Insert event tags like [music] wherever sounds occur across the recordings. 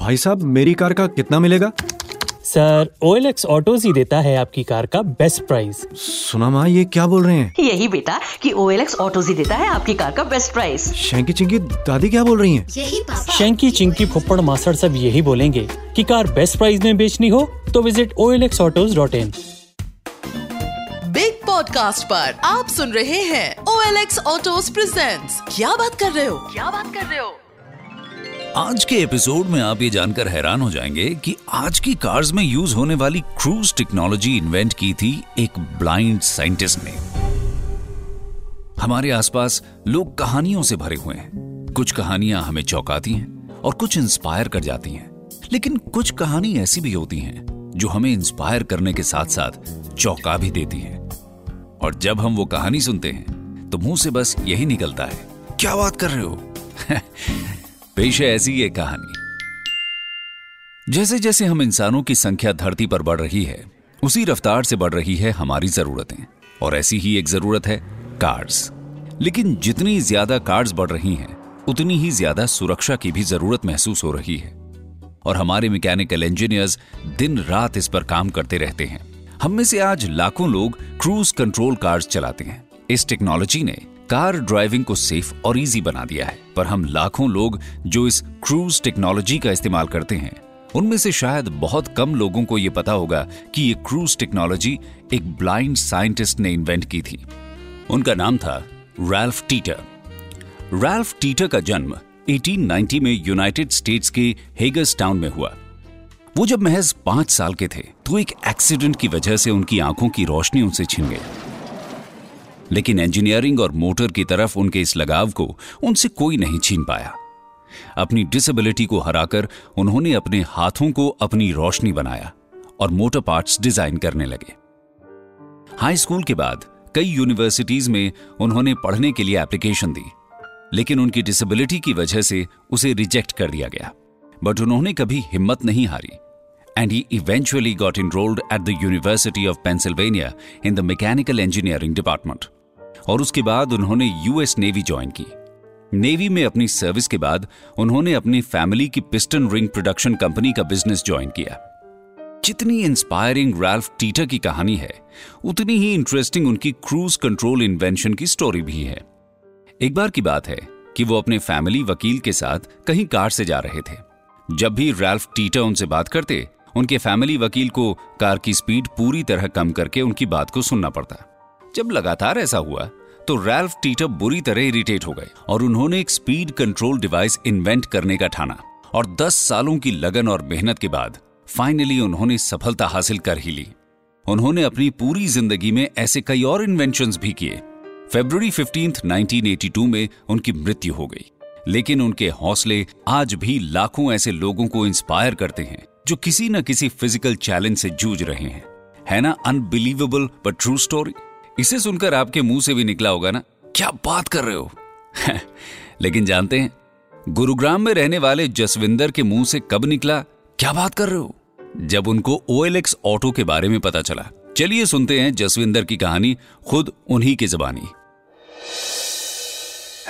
भाई साहब मेरी कार का कितना मिलेगा? Sir O L X autos ही देता है आपकी कार का बेस्ट प्राइस। सुना माँ ये क्या बोल रहे हैं? यही बेटा कि ओ एल एक्स ऑटोज ही देता है आपकी कार का बेस्ट प्राइस। शैंकी चिंकी दादी क्या बोल रही हैं? यही पापा। शंकी चिंकी फुप्पड़ मासड़ सब यही बोलेंगे कि कार बेस्ट प्राइस में बेचनी हो तो visit O L X autos dot in big podcast पर आप सुन रहे हैं O L X autos presents. क्या बात कर रहे हो? क्या बात कर रहे हो? आज के एपिसोड में आप ये जानकर हैरान हो जाएँगे कि आज की कार्स में यूज़ होने वाली क्रूज टेक्नोलॉजी इन्वेंट की थी एक ब्लाइंड साइंटिस्ट ने। हमारे आसपास लोग कहानियों से भरे हुए हैं। कुछ कहानियाँ हमें चौंकाती हैं और कुछ इंस्पायर कर जाती हैं। लेकिन कुछ कहानी ऐसी भी होती हैं जो हमें इंस्पायर करने के साथ साथ चौंका भी देती हैं। और जब हम वो कहानी सुनते हैं तो मुँह से बस यही निकलता है, क्या बात कर रहे हो? [laughs] पेश है ऐसी ये कहानी। जैसे जैसे हम इंसानों की संख्या धरती पर बढ़ रही है, उसी रफ्तार से बढ़ रही है हमारी जरूरतें, और ऐसी ही एक ज़रूरत है कार्स लेकिन जितनी ज़्यादा कार्स बढ़ रही हैं, उतनी ही ज़्यादा सुरक्षा की भी ज़रूरत महसूस हो रही है। और हमारे मैकेनिकल इंजीनियर्स दिन रात इस पर काम करते रहते हैं। हम में से आज लाखों लोग क्रूज कंट्रोल कार्स चलाते हैं। इस टेक्नोलॉजी ने कार ड्राइविंग को सेफ़ और इजी बना दिया है। पर हम लाखों लोग जो इस क्रूज टेक्नोलॉजी का इस्तेमाल करते हैं, उनमें से शायद बहुत कम लोगों को यह पता होगा कि ये क्रूज टेक्नोलॉजी एक ब्लाइंड साइंटिस्ट ने इन्वेंट की थी। उनका नाम था रैल्फ टीटर रैल्फ टीटर का जन्म 1890 में यूनाइटेड स्टेट्स के हेगस टाउन में हुआ। वो जब महज पाँच साल के थे तो एक एक्सीडेंट की वजह से उनकी आँखों की रोशनी उनसे छिन गई। लेकिन इंजीनियरिंग और मोटर की तरफ़ उनके इस लगाव को उनसे कोई नहीं छीन पाया। अपनी डिसेबिलिटी को हराकर उन्होंने अपने हाथों को अपनी रोशनी बनाया और मोटर पार्ट्स डिज़ाइन करने लगे। हाई स्कूल के बाद कई यूनिवर्सिटीज में उन्होंने पढ़ने के लिए एप्लीकेशन दी, लेकिन उनकी डिसेबिलिटी की वजह से उसे रिजेक्ट कर दिया गया। बट उन्होंने कभी हिम्मत नहीं हारी, and he eventually got enrolled at the University of Pennsylvania in the Mechanical Engineering Department. और उसके बाद उन्होंने यूएस नेवी ज्वाइन की। नेवी में अपनी सर्विस के बाद उन्होंने अपनी फैमिली की पिस्टन रिंग प्रोडक्शन कंपनी का बिज़नेस ज्वाइन किया। जितनी इंस्पायरिंग रैल्फ टीटर की कहानी है, उतनी ही इंटरेस्टिंग उनकी क्रूज कंट्रोल इन्वेंशन की स्टोरी भी है। एक बार की बात है कि वो अपने फैमिली वकील के साथ कहीं कार से जा रहे थे। जब भी रैल्फ टीटर उनसे बात करते, उनके फैमिली वकील को कार की स्पीड पूरी तरह कम करके उनकी बात को सुनना पड़ता। जब लगातार ऐसा हुआ तो रैल्फ टीटर बुरी तरह इरिटेट हो गए और उन्होंने एक स्पीड कंट्रोल डिवाइस इन्वेंट करने का ठाना और 10 सालों की लगन और मेहनत के बाद फाइनली उन्होंने सफलता हासिल कर ही ली। उन्होंने अपनी पूरी ज़िंदगी में ऐसे कई और इन्वेंशन भी किए। फेब्रुवरी 15, 1982 में उनकी मृत्यु हो गई। लेकिन उनके हौसले आज भी लाखों ऐसे लोगों को इंस्पायर करते हैं जो किसी न किसी फ़िज़िकल चैलेंज से जूझ रहे हैं। है ना अनबिलीवेबल बट ट्रू स्टोरी इसे सुनकर आपके मुँह से भी निकला होगा ना। क्या बात कर रहे हो? [laughs] लेकिन जानते हैं, गुरुग्राम में रहने वाले जसविंदर के मुँह से कब निकला? क्या बात कर रहे हो? जब उनको OLX ऑटो के बारे में पता चला। चलिए सुनते हैं जसविंदर की कहानी, खुद उन्हीं की जबानी।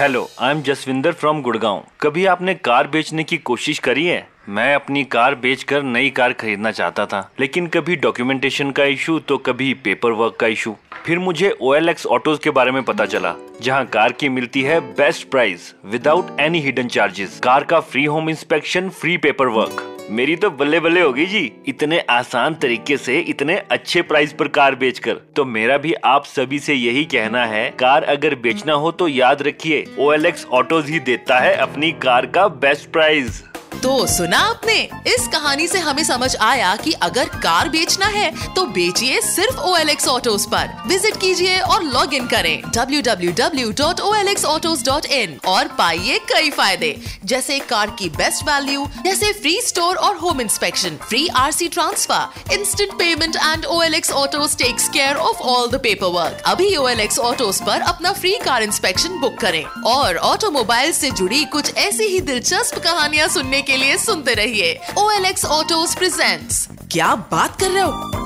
Hello I am Jaswinder from Gurgaon. कभी आपने कार बेचने की कोशिश करी है? मैं अपनी कार बेचकर नई कार खरीदना चाहता था, लेकिन कभी डॉक्यूमेंटेशन का इशू तो कभी पेपर वर्क का इशू फिर मुझे ओ एल एक्स ऑटोज के बारे में पता चला, जहाँ कार की मिलती है best price without any hidden charges car का free home inspection free paper work मेरी तो बल्ले बल्ले होगी जी, इतने आसान तरीके से, इतने अच्छे प्राइस पर कार बेचकर। तो मेरा भी आप सभी से यही कहना है, कार अगर बेचना हो तो याद रखिए ओ एल एक्स ऑटोज ही देता है अपनी कार का बेस्ट प्राइस तो सुना आपने? इस कहानी से हमें समझ आया कि अगर कार बेचना है तो बेचिए सिर्फ़ ओ एल एक्स ऑटोज पर। विज़िट कीजिए और लॉग इन करें। Www.olxautos.in और पाइए कई फ़ायदे, जैसे कार की बेस्ट वैल्यू जैसे फ्री स्टोर और home inspection free RC transfer instant payment and O L X autos takes care of all the paper work अभी ओ एल एक्स ऑटोज अपना फ्री कार इंस्पेक्शन बुक करें। और automobile से जुड़ी कुछ ऐसी ही दिलचस्प कहानियाँ सुनने के लिए सुनते रहिए। O L X autos present क्या बात कर रहे हो?